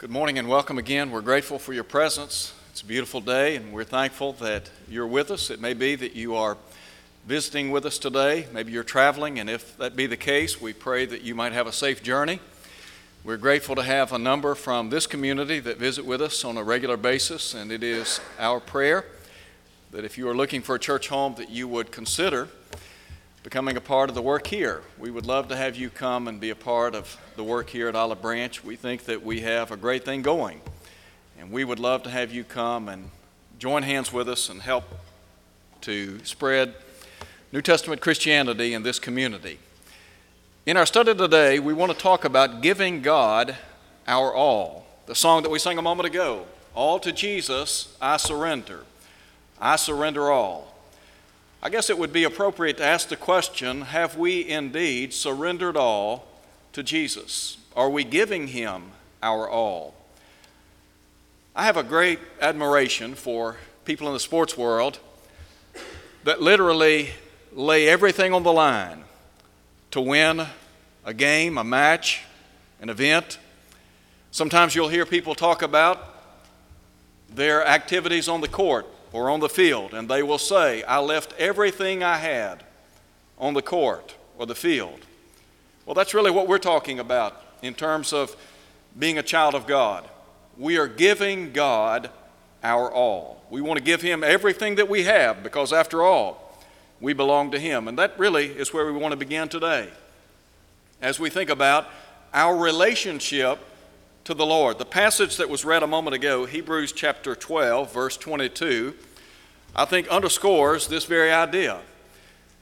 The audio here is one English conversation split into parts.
Good morning and welcome again. We're grateful for your presence. It's a beautiful day, and we're thankful that you're with us. It may be that you are visiting with us today, maybe you're traveling, and if that be the case, we pray that you might have a safe journey. We're grateful to have a number from this community that visit with us on a regular basis, and it is our prayer that if you are looking for a church home, that you would consider becoming a part of the work here. We would love to have you come and be a part of the work here at Olive Branch. We think that we have a great thing going, and we would love to have you come and join hands with us and help to spread New Testament Christianity in this community. In our study today, we want to talk about giving God our all. The song that we sang a moment ago, All to Jesus I Surrender. I surrender all. I guess it would be appropriate to ask the question Have we indeed surrendered all to Jesus? Are we giving Him our all? I have a great admiration for people in the sports world that literally lay everything on the line to win a game, a match, an event. Sometimes you'll hear people talk about their activities on the court or on the field, and they will say, I left everything I had on the court or the field. Well, that's really what we're talking about in terms of being a child of God. We are giving God our all. We want to give Him everything that we have because, after all, we belong to Him. And that really is where we want to begin today as we think about our relationship to the Lord. The passage that was read a moment ago, Hebrews chapter 12, verse 22, I think underscores this very idea.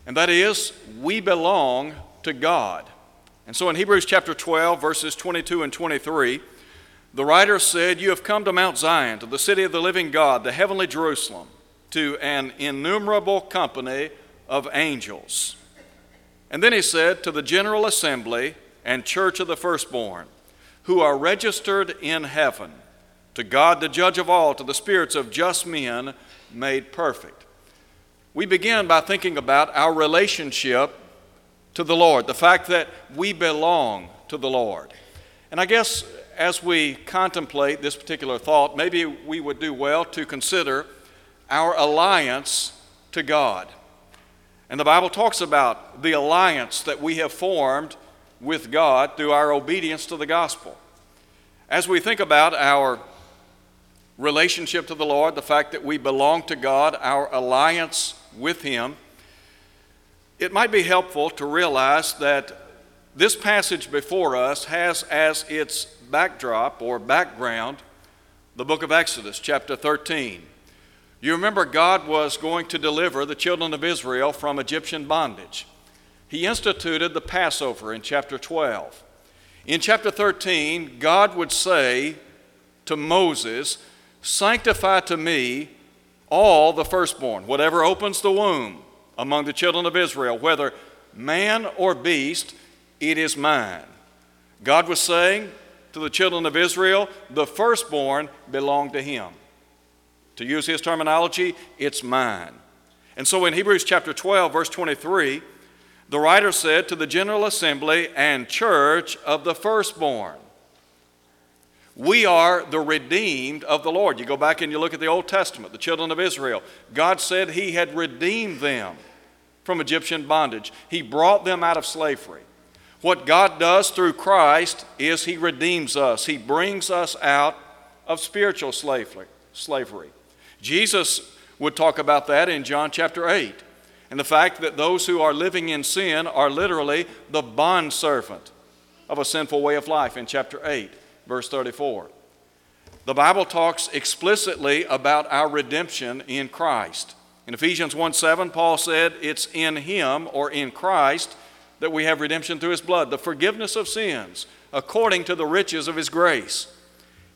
And that is, we belong to God. And so in Hebrews chapter 12, verses 22 and 23, the writer said, You have come to Mount Zion, to the city of the living God, the heavenly Jerusalem, to an innumerable company of angels. And then he said, To the general assembly and church of the firstborn who are registered in heaven, to God the judge of all, to the spirits of just men made perfect. We begin by thinking about our relationship to the Lord, the fact that we belong to the Lord. And I guess as we contemplate this particular thought, maybe we would do well to consider our alliance to God. And the Bible talks about the alliance that we have formed with God through our obedience to the gospel. As we think about our relationship to the Lord, the fact that we belong to God, our alliance with Him, it might be helpful to realize that this passage before us has as its backdrop or background the book of Exodus, chapter 13. You remember God was going to deliver the children of Israel from Egyptian bondage he instituted the Passover in chapter 12. In chapter 13, God would say to Moses, Sanctify to me all the firstborn, whatever opens the womb among the children of Israel, whether man or beast, it is mine. God was saying to the children of Israel, the firstborn belonged to him. To use his terminology, it's mine. And so in Hebrews chapter 12, verse 23, the writer said to the General Assembly and church of the firstborn, we are the redeemed of the Lord. You go back and you look at the Old Testament, the children of Israel. God said He had redeemed them from Egyptian bondage, He brought them out of slavery. What God does through Christ is He redeems us, He brings us out of spiritual slavery. Jesus would talk about that in John chapter 8 and the fact that those who are living in sin are literally the bondservant of a sinful way of life in chapter 8, verse 34. The Bible talks explicitly about our redemption in Christ. In Ephesians 1 7, Paul said, It's in Him or in Christ that we have redemption through His blood, the forgiveness of sins, according to the riches of His grace.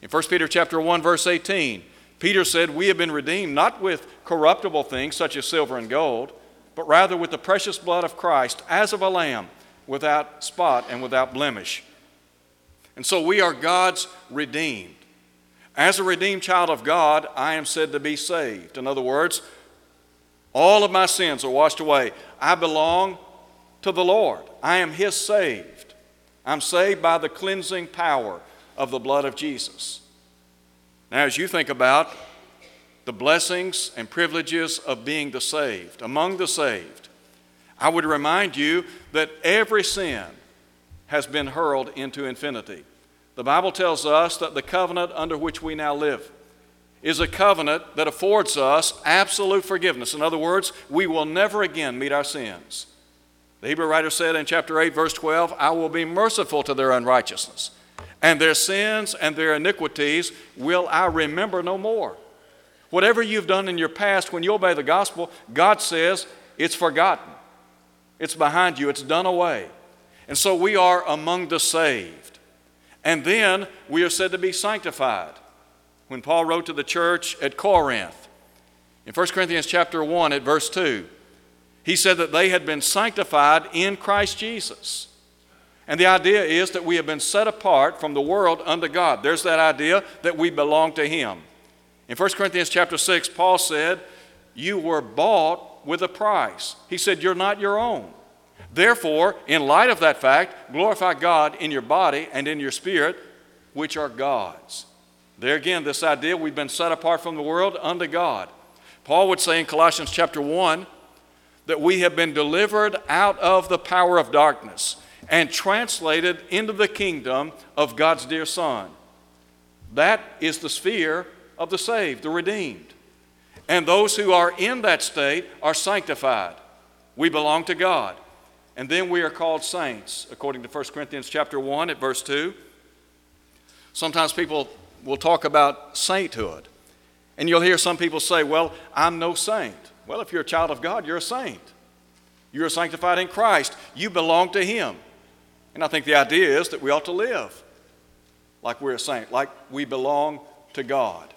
In 1 Peter chapter 1, verse 18, Peter said, We have been redeemed not with corruptible things such as silver and gold but rather with the precious blood of Christ, as of a lamb, without spot and without blemish. And so we are God's redeemed. As a redeemed child of God, I am said to be saved. In other words, all of my sins are washed away. I belong to the Lord. I am His saved. I'm saved by the cleansing power of the blood of Jesus. Now, as you think about the blessings and privileges of being the saved, among the saved, I would remind you that every sin has been hurled into infinity. The Bible tells us that the covenant under which we now live is a covenant that affords us absolute forgiveness. In other words, we will never again meet our sins. The Hebrew writer said in chapter 8, verse 12, I will be merciful to their unrighteousness, and their sins and their iniquities will I remember no more. Whatever you've done in your past, when you obey the gospel, God says it's forgotten. It's behind you, it's done away. And so we are among the saved. And then we are said to be sanctified. When Paul wrote to the church at Corinth, in 1 Corinthians chapter 1 at verse 2, he said that they had been sanctified in Christ Jesus. And the idea is that we have been set apart from the world unto God. There's that idea that we belong to Him. In 1 Corinthians chapter 6, Paul said, You were bought with a price. He said, You're not your own. Therefore, in light of that fact, glorify God in your body and in your spirit, which are God's. There again, this idea we've been set apart from the world unto God. Paul would say in Colossians chapter 1 that we have been delivered out of the power of darkness and translated into the kingdom of God's dear Son. That is the sphere of the saved, the redeemed. And those who are in that state are sanctified. We belong to God. And then we are called saints, according to 1 Corinthians chapter 1 at verse 2. Sometimes people will talk about sainthood. And you'll hear some people say, Well, I'm no saint. Well, if you're a child of God, you're a saint. You're sanctified in Christ. You belong to Him. And I think the idea is that we ought to live like we're a saint, like we belong to God.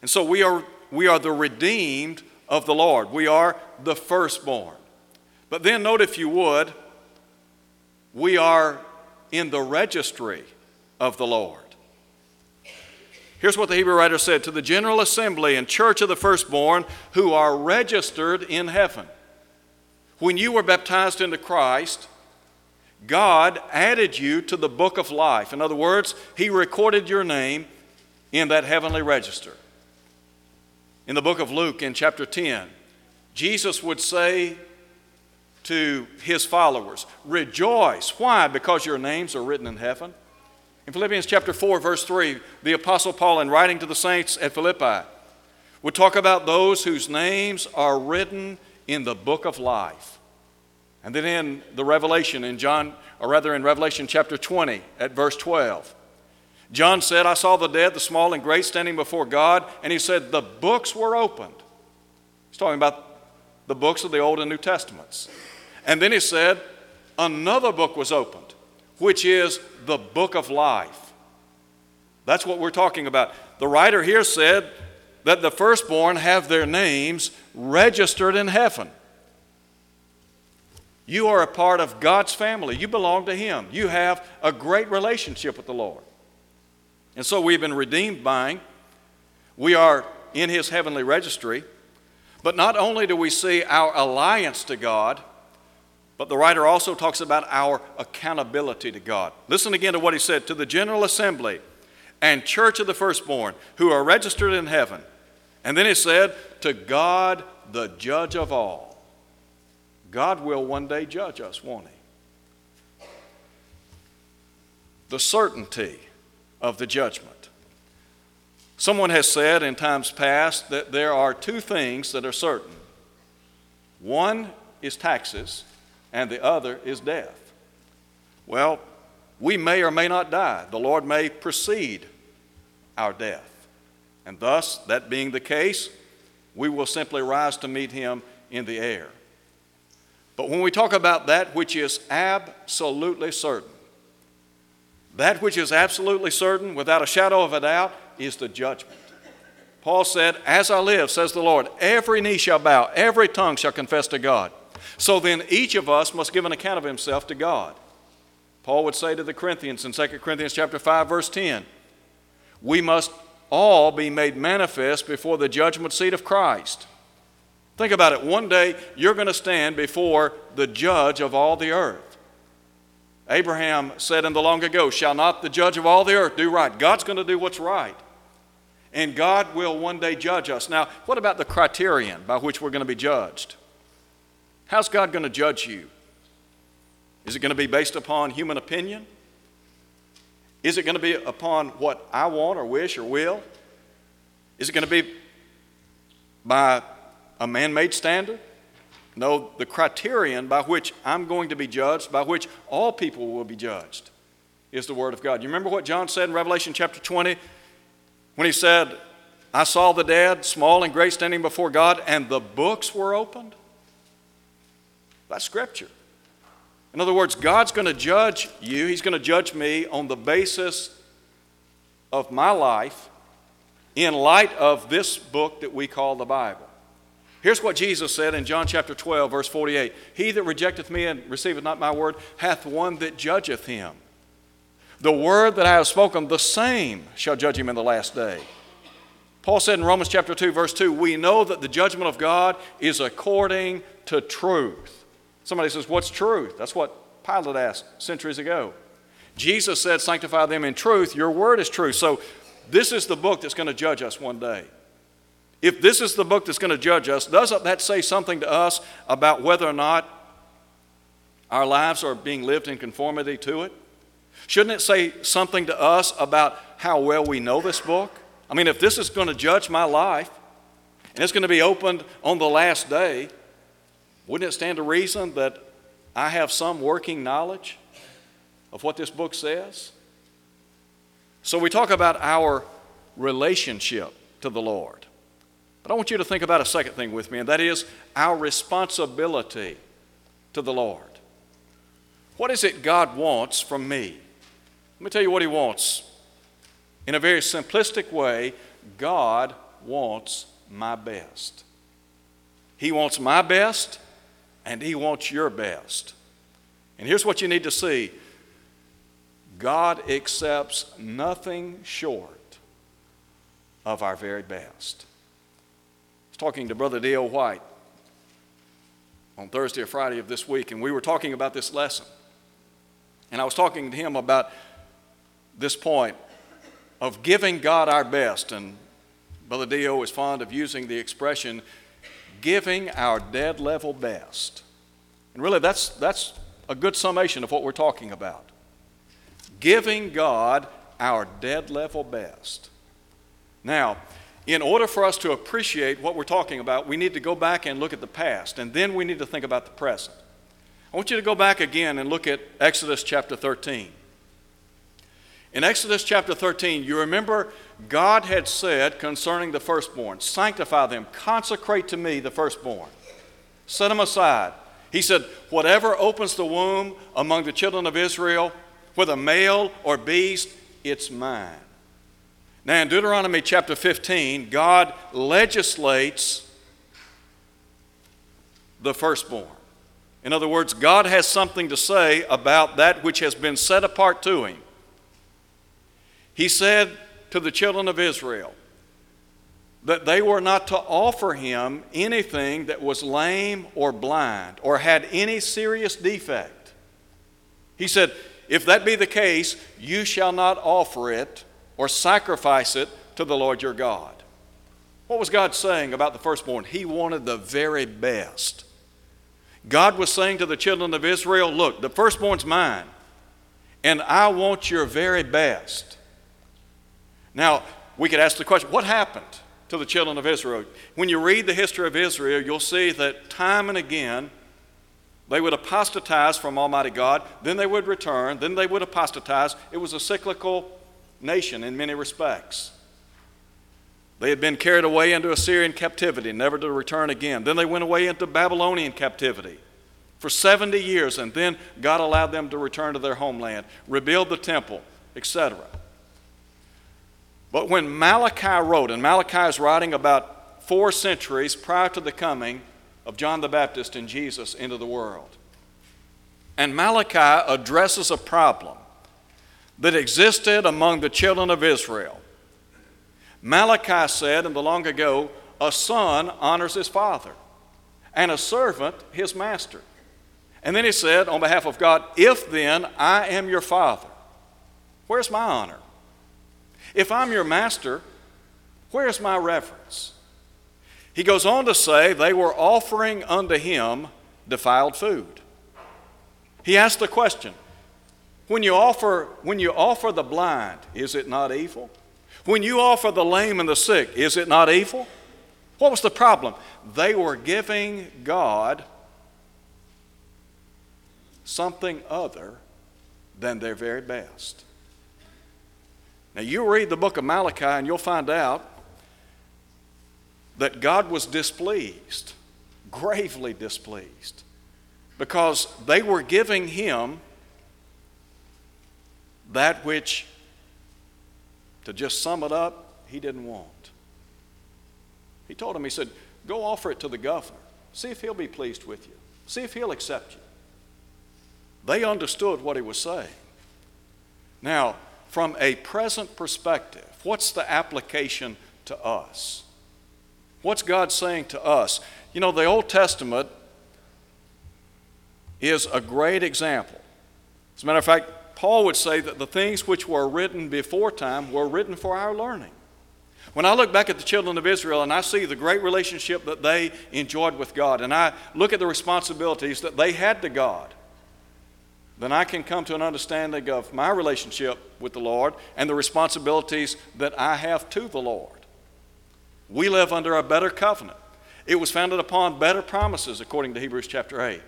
And so we are, we are the redeemed of the Lord. We are the firstborn. But then note, if you would, we are in the registry of the Lord. Here's what the Hebrew writer said to the general assembly and church of the firstborn who are registered in heaven. When you were baptized into Christ, God added you to the book of life. In other words, He recorded your name in that heavenly register. In the book of Luke, in chapter 10, Jesus would say to His followers, Rejoice. Why? Because your names are written in heaven. In Philippians chapter 4, verse 3, the Apostle Paul, in writing to the saints at Philippi, would talk about those whose names are written in the book of life. And then in the Revelation, in John, or rather in Revelation chapter 20, at verse 12, John said, I saw the dead, the small and great, standing before God, and he said, The books were opened. He's talking about the books of the Old and New Testaments. And then he said, Another book was opened, which is the book of life. That's what we're talking about. The writer here said that the firstborn have their names registered in heaven. You are a part of God's family. You belong to Him. You have a great relationship with the Lord. And so we've been redeemed by Him. We are in His heavenly registry. But not only do we see our alliance to God, but the writer also talks about our accountability to God. Listen again to what he said to the General Assembly and Church of the Firstborn who are registered in heaven. And then he said, To God, the judge of all. God will one day judge us, won't He? The certainty of the judgment. Someone has said in times past that there are two things that are certain one is taxes, and the other is death. Well, we may or may not die. The Lord may precede our death. And thus, that being the case, we will simply rise to meet Him in the air. But when we talk about that which is absolutely certain, that which is absolutely certain, without a shadow of a doubt, is the judgment. Paul said, As I live, says the Lord, every knee shall bow, every tongue shall confess to God. So then each of us must give an account of himself to God. Paul would say to the Corinthians in 2 Corinthians chapter 5 verse 10, we must all be made manifest before the judgment seat of Christ. Think about it. One day you're going to stand before the judge of all the earth. Abraham said in the long ago, Shall not the judge of all the earth do right? God's going to do what's right. And God will one day judge us. Now, what about the criterion by which we're going to be judged? How's God going to judge you? Is it going to be based upon human opinion? Is it going to be upon what I want or wish or will? Is it going to be by a man made standard? No, the criterion by which I'm going to be judged, by which all people will be judged, is the Word of God. You remember what John said in Revelation chapter 20 when he said, I saw the dead, small and great, standing before God, and the books were opened? That's Scripture. In other words, God's going to judge you, He's going to judge me on the basis of my life in light of this book that we call the Bible. Here's what Jesus said in John chapter 12, verse 48 He that rejecteth me and receiveth not my word hath one that judgeth him. The word that I have spoken, the same shall judge him in the last day. Paul said in Romans chapter 2, verse 2, we know that the judgment of God is according to truth. Somebody says, What's truth? That's what Pilate asked centuries ago. Jesus said, Sanctify them in truth. Your word is truth. So, this is the book that's going to judge us one day. If this is the book that's going to judge us, doesn't that say something to us about whether or not our lives are being lived in conformity to it? Shouldn't it say something to us about how well we know this book? I mean, if this is going to judge my life and it's going to be opened on the last day, wouldn't it stand to reason that I have some working knowledge of what this book says? So we talk about our relationship to the Lord. But I want you to think about a second thing with me, and that is our responsibility to the Lord. What is it God wants from me? Let me tell you what He wants. In a very simplistic way, God wants my best. He wants my best, and He wants your best. And here's what you need to see God accepts nothing short of our very best talking to Brother Dale White on Thursday or Friday of this week, and we were talking about this lesson. And I was talking to him about this point of giving God our best. And Brother Dale is fond of using the expression giving our dead level best. And really, that's, that's a good summation of what we're talking about. Giving God our dead level best. Now, in order for us to appreciate what we're talking about, we need to go back and look at the past, and then we need to think about the present. I want you to go back again and look at Exodus chapter 13. In Exodus chapter 13, you remember God had said concerning the firstborn, Sanctify them, consecrate to me the firstborn, set them aside. He said, Whatever opens the womb among the children of Israel, whether male or beast, it's mine. Now, in Deuteronomy chapter 15, God legislates the firstborn. In other words, God has something to say about that which has been set apart to him. He said to the children of Israel that they were not to offer him anything that was lame or blind or had any serious defect. He said, If that be the case, you shall not offer it or sacrifice it to the Lord your God. What was God saying about the firstborn? He wanted the very best. God was saying to the children of Israel, Look, the firstborn's mine, and I want your very best. Now, we could ask the question what happened to the children of Israel? When you read the history of Israel, you'll see that time and again, they would apostatize from Almighty God, then they would return, then they would apostatize. It was a cyclical nation in many respects. They had been carried away into Assyrian captivity, never to return again. Then they went away into Babylonian captivity for 70 years, and then God allowed them to return to their homeland, rebuild the temple, etc. But when Malachi wrote, and Malachi is writing about four centuries prior to the coming of John the Baptist and Jesus into the world, and Malachi addresses a problem that existed among the children of Israel. Malachi said in the long ago, a son honors his father, and a servant his master. And then he said, on behalf of God, If then I am your father, where's my honor? If I'm your master, where's my reverence? He goes on to say, They were offering unto him defiled food. He asked the question when you offer, when you offer the blind, is it not evil? When you offer the lame and the sick, is it not evil? What was the problem? They were giving God something other than their very best. Now, you read the book of Malachi and you'll find out that God was displeased, gravely displeased, because they were giving him that which, to just sum it up, he didn't want. He told him, he said, Go offer it to the governor. See if he'll be pleased with you. See if he'll accept you. They understood what he was saying. Now, from a present perspective, what's the application to us? What's God saying to us? You know, the Old Testament is a great example. As a matter of fact, Paul would say that the things which were written before time were written for our learning. When I look back at the children of Israel and I see the great relationship that they enjoyed with God, and I look at the responsibilities that they had to God, then I can come to an understanding of my relationship with the Lord and the responsibilities that I have to the Lord. We live under a better covenant. It was founded upon better promises, according to Hebrews chapter 8.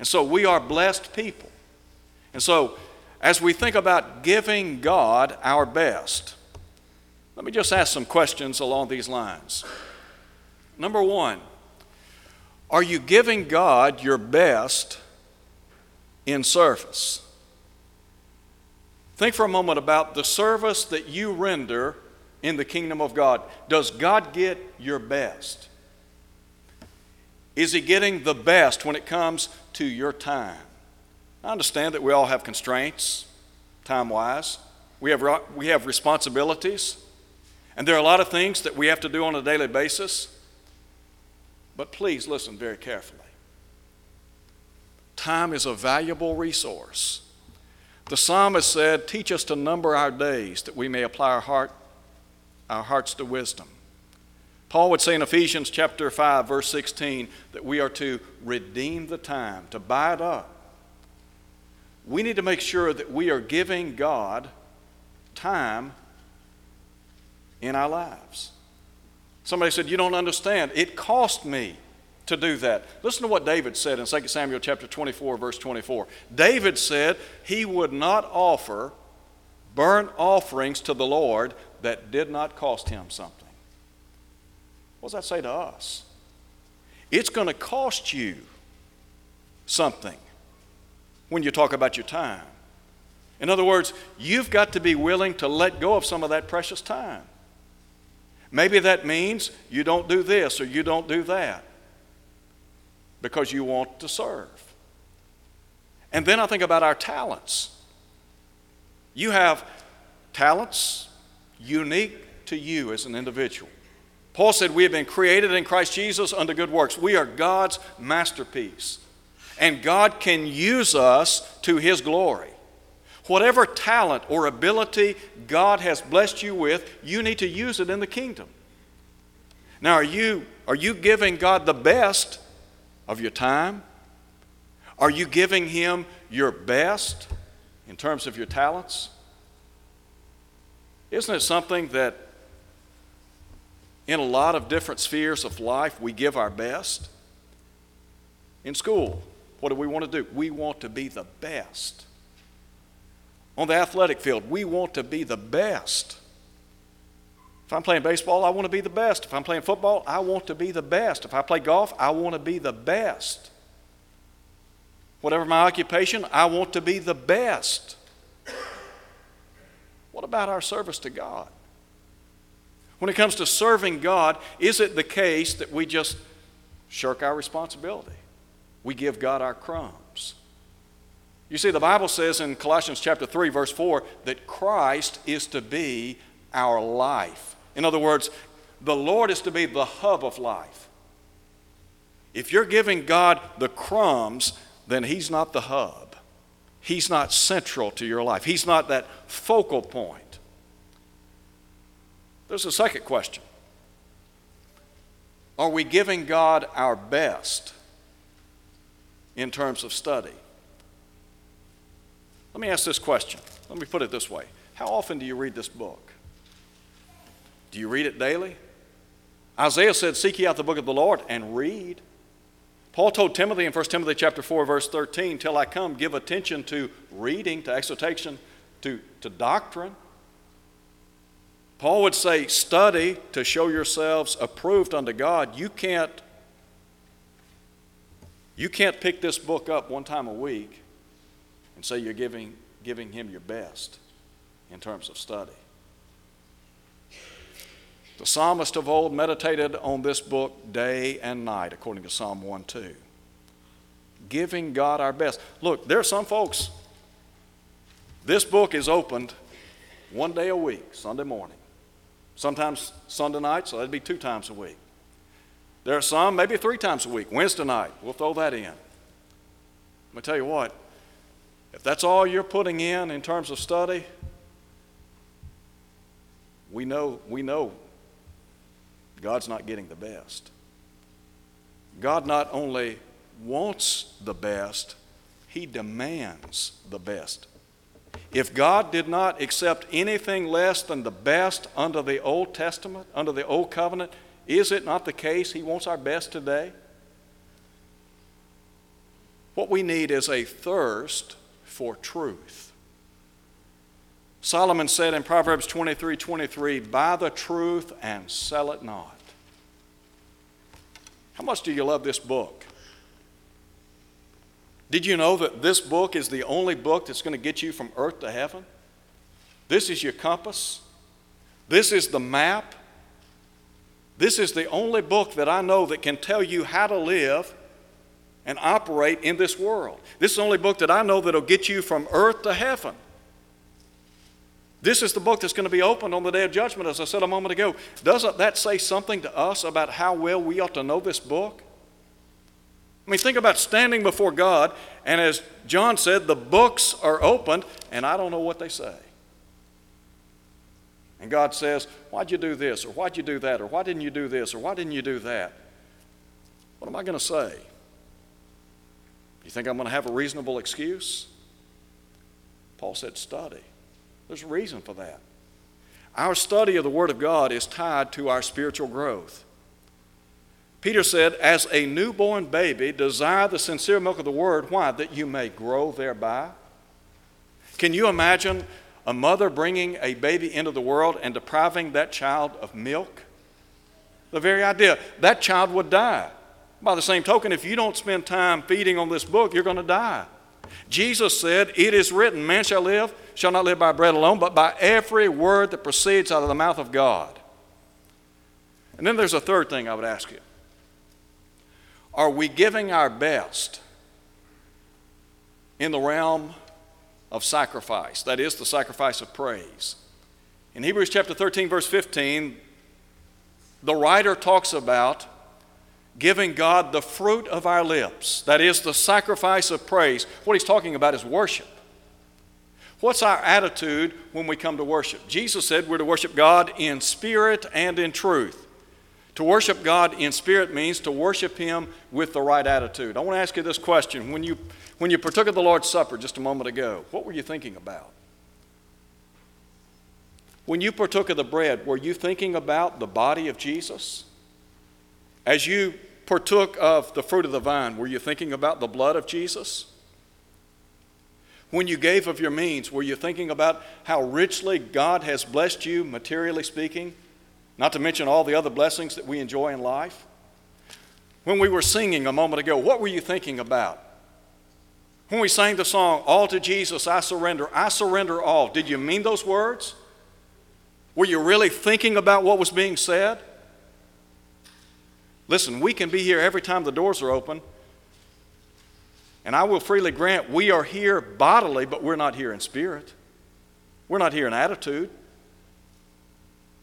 And so we are blessed people. And so, as we think about giving God our best, let me just ask some questions along these lines. Number one, are you giving God your best in service. Think for a moment about the service that you render in the kingdom of God. Does God get your best? Is He getting the best when it comes to your time? I understand that we all have constraints, time wise. We have, we have responsibilities, and there are a lot of things that we have to do on a daily basis. But please listen very carefully. Time is a valuable resource. The psalmist said, Teach us to number our days that we may apply our, heart, our hearts to wisdom. Paul would say in Ephesians chapter 5, verse 16, that we are to redeem the time, to buy it up. We need to make sure that we are giving God time in our lives. Somebody said, You don't understand. It cost me to do that. Listen to what David said in 2 Samuel chapter 24 verse 24. David said he would not offer burnt offerings to the Lord that did not cost him something. What does that say to us? It's going to cost you something when you talk about your time. In other words, you've got to be willing to let go of some of that precious time. Maybe that means you don't do this or you don't do that because you want to serve. And then I think about our talents. You have talents unique to you as an individual. Paul said, We have been created in Christ Jesus unto good works. We are God's masterpiece. And God can use us to His glory. Whatever talent or ability God has blessed you with, you need to use it in the kingdom. Now, are you, are you giving God the best of your time? Are you giving Him your best in terms of your talents? Isn't it something that in a lot of different spheres of life we give our best? In school, what do we want to do? We want to be the best. On the athletic field, we want to be the best. If I'm playing baseball, I want to be the best. If I'm playing football, I want to be the best. If I play golf, I want to be the best. Whatever my occupation, I want to be the best. What about our service to God? When it comes to serving God, is it the case that we just shirk our responsibility? We give God our crumbs. You see, the Bible says in Colossians chapter 3, verse 4, that Christ is to be our life. In other words, the Lord is to be the hub of life. If you're giving God the crumbs, then He's not the hub. He's not central to your life. He's not that focal point. There's a second question Are we giving God our best in terms of study? Let me ask this question. Let me put it this way How often do you read this book? Do you read it daily? Isaiah said, Seek ye out the book of the Lord and read. Paul told Timothy in 1 Timothy chapter 4, verse 13, till I come, give attention to reading, to exhortation, to, to doctrine. Paul would say, study to show yourselves approved unto God. You can't, you can't pick this book up one time a week and say you're giving, giving him your best in terms of study. The psalmist of old meditated on this book day and night, according to Psalm 1 2. Giving God our best. Look, there are some folks, this book is opened one day a week, Sunday morning. Sometimes Sunday night, so that'd be two times a week. There are some, maybe three times a week. Wednesday night, we'll throw that in. I'm going to tell you what, if that's all you're putting in in terms of study, we know, we know God's not getting the best. God not only wants the best, He demands the best. If God did not accept anything less than the best under the Old Testament, under the Old Covenant, is it not the case He wants our best today? What we need is a thirst for truth. Solomon said in Proverbs 23 23, Buy the truth and sell it not. How much do you love this book? Did you know that this book is the only book that's going to get you from earth to heaven? This is your compass. This is the map. This is the only book that I know that can tell you how to live and operate in this world. This is the only book that I know that'll get you from earth to heaven. This is the book that's going to be opened on the day of judgment, as I said a moment ago. Doesn't that say something to us about how well we ought to know this book? I mean, think about standing before God, and as John said, the books are opened, and I don't know what they say. And God says, Why'd you do this? Or why'd you do that? Or why didn't you do this? Or why didn't you do that? What am I going to say? You think I'm going to have a reasonable excuse? Paul said, Study. There's a reason for that. Our study of the Word of God is tied to our spiritual growth. Peter said, As a newborn baby, desire the sincere milk of the Word. Why? That you may grow thereby. Can you imagine a mother bringing a baby into the world and depriving that child of milk? The very idea, that child would die. By the same token, if you don't spend time feeding on this book, you're going to die. Jesus said, It is written, man shall live, shall not live by bread alone, but by every word that proceeds out of the mouth of God. And then there's a third thing I would ask you Are we giving our best in the realm of sacrifice? That is, the sacrifice of praise. In Hebrews chapter 13, verse 15, the writer talks about giving God the fruit of our lips. That is the sacrifice of praise. What he's talking about is worship. What's our attitude when we come to worship? Jesus said we're to worship God in spirit and in truth. To worship God in spirit means to worship Him with the right attitude. I want to ask you this question. When you, when you partook of the Lord's Supper just a moment ago, what were you thinking about? When you partook of the bread, were you thinking about the body of Jesus? As you partook of the fruit of the vine, were you thinking about the blood of Jesus? When you gave of your means, were you thinking about how richly God has blessed you, materially speaking? Not to mention all the other blessings that we enjoy in life. When we were singing a moment ago, what were you thinking about? When we sang the song, All to Jesus I surrender, I surrender all, did you mean those words? Were you really thinking about what was being said? Listen, we can be here every time the doors are open. And I will freely grant we are here bodily, but we're not here in spirit. We're not here in attitude.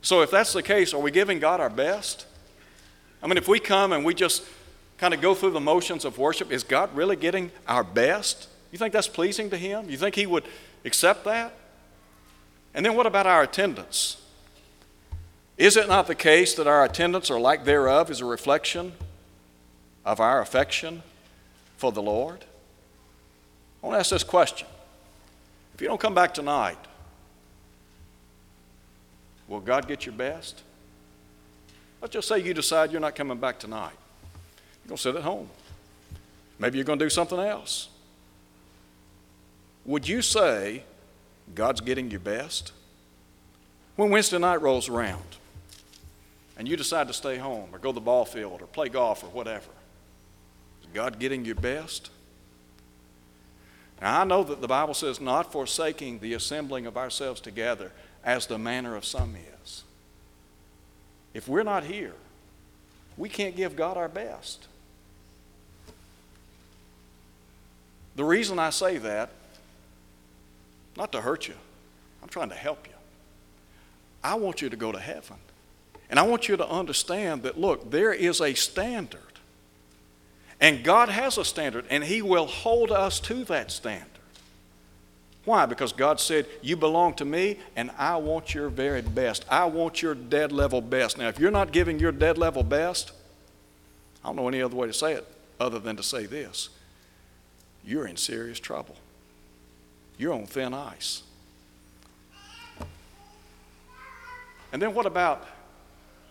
So if that's the case, are we giving God our best? I mean, if we come and we just kind of go through the motions of worship, is God really getting our best? You think that's pleasing to Him? You think He would accept that? And then what about our attendance? Is it not the case that our attendance or lack thereof is a reflection of our affection for the Lord? I want to ask this question. If you don't come back tonight, will God get your best? Let's just say you decide you're not coming back tonight. You're going to sit at home. Maybe you're going to do something else. Would you say God's getting your best? When Wednesday night rolls around and you decide to stay home or go to the ball field or play golf or whatever, is God getting your best? Now, I know that the Bible says, not forsaking the assembling of ourselves together as the manner of some is. If we're not here, we can't give God our best. The reason I say that, not to hurt you, I'm trying to help you. I want you to go to heaven. And I want you to understand that, look, there is a standard. And God has a standard, and He will hold us to that standard. Why? Because God said, You belong to me, and I want your very best. I want your dead level best. Now, if you're not giving your dead level best, I don't know any other way to say it other than to say this you're in serious trouble. You're on thin ice. And then what about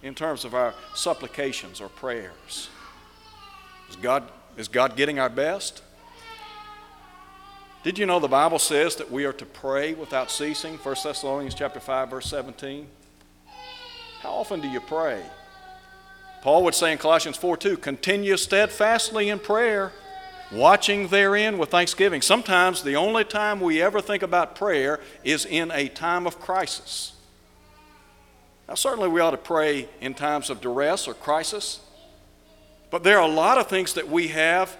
in terms of our supplications or prayers? Is God, is God getting our best? Did you know the Bible says that we are to pray without ceasing? 1 Thessalonians chapter 5 verse 17. How often do you pray? Paul would say in Colossians 4 2, continue steadfastly in prayer, watching therein with thanksgiving. Sometimes the only time we ever think about prayer is in a time of crisis. Now, certainly we ought to pray in times of duress or crisis, but there are a lot of things that we have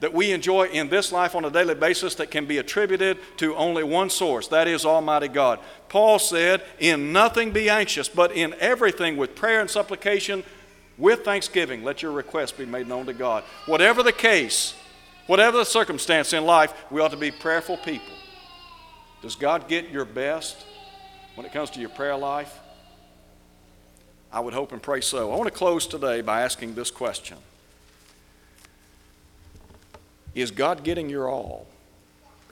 that we enjoy in this life on a daily basis that can be attributed to only one source that is Almighty God. Paul said, In nothing be anxious, but in everything with prayer and supplication, with thanksgiving, let your requests be made known to God. Whatever the case, whatever the circumstance in life, we ought to be prayerful people. Does God get your best when it comes to your prayer life? I would hope and pray so. I want to close today by asking this question Is God getting your all?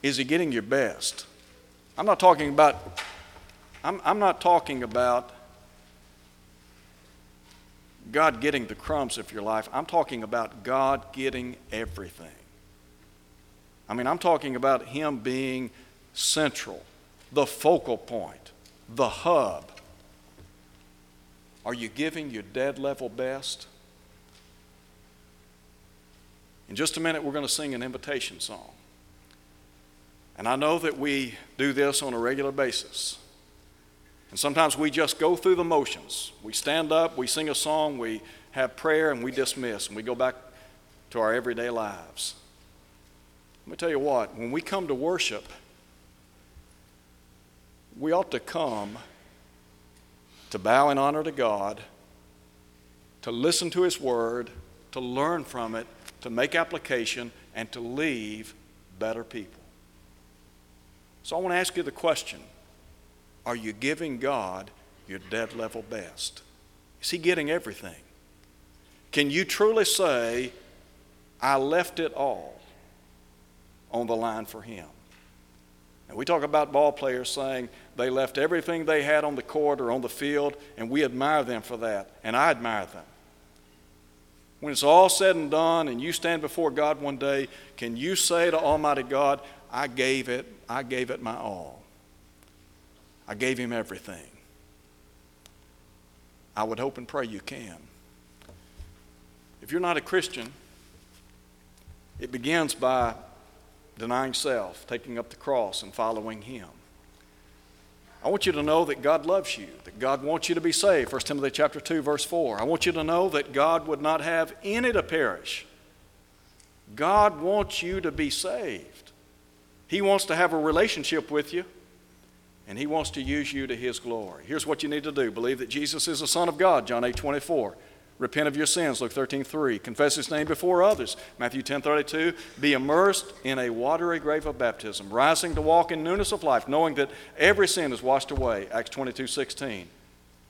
Is He getting your best? I'm not talking about, I'm, I'm not talking about God getting the crumbs of your life. I'm talking about God getting everything. I mean, I'm talking about Him being central, the focal point, the hub. Are you giving your dead level best? In just a minute, we're going to sing an invitation song. And I know that we do this on a regular basis. And sometimes we just go through the motions. We stand up, we sing a song, we have prayer, and we dismiss, and we go back to our everyday lives. Let me tell you what, when we come to worship, we ought to come to bow in honor to God, to listen to His Word, to learn from it, to make application, and to leave better people. So I want to ask you the question Are you giving God your dead level best? Is He getting everything? Can you truly say, I left it all on the line for Him? And we talk about ball players saying they left everything they had on the court or on the field, and we admire them for that, and I admire them. When it's all said and done and you stand before God one day, can you say to Almighty God, I gave it, I gave it my all. I gave him everything. I would hope and pray you can. If you're not a Christian, it begins by denying self, taking up the cross, and following him. I want you to know that God loves you, that God wants you to be saved. 1 Timothy chapter 2 verse 4. I want you to know that God would not have any to perish. God wants you to be saved. He wants to have a relationship with you, and He wants to use you to His glory. Here's what you need to do believe that Jesus is the Son of God, John 8 24. Repent of your sins, Luke 13, 3. Confess his name before others, Matthew 10, 32. Be immersed in a watery grave of baptism, rising to walk in newness of life, knowing that every sin is washed away, Acts 22, 16.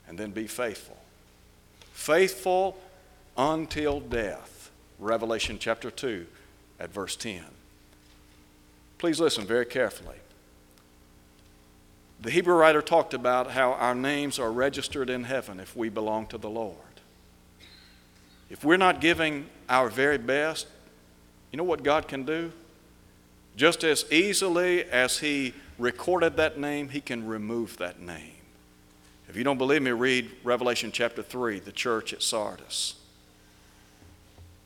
And then be faithful. Faithful until death, Revelation chapter 2 at verse 10. Please listen very carefully. The Hebrew writer talked about how our names are registered in heaven if we belong to the Lord. If we're not giving our very best, you know what God can do? Just as easily as He recorded that name, He can remove that name. If you don't believe me, read Revelation chapter 3, the church at Sardis.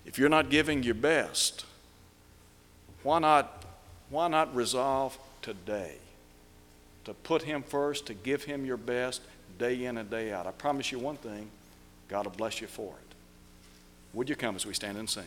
If you're not giving your best, why not, why not resolve today to put Him first, to give Him your best day in and day out? I promise you one thing God will bless you for it. Would you come as we stand and sing?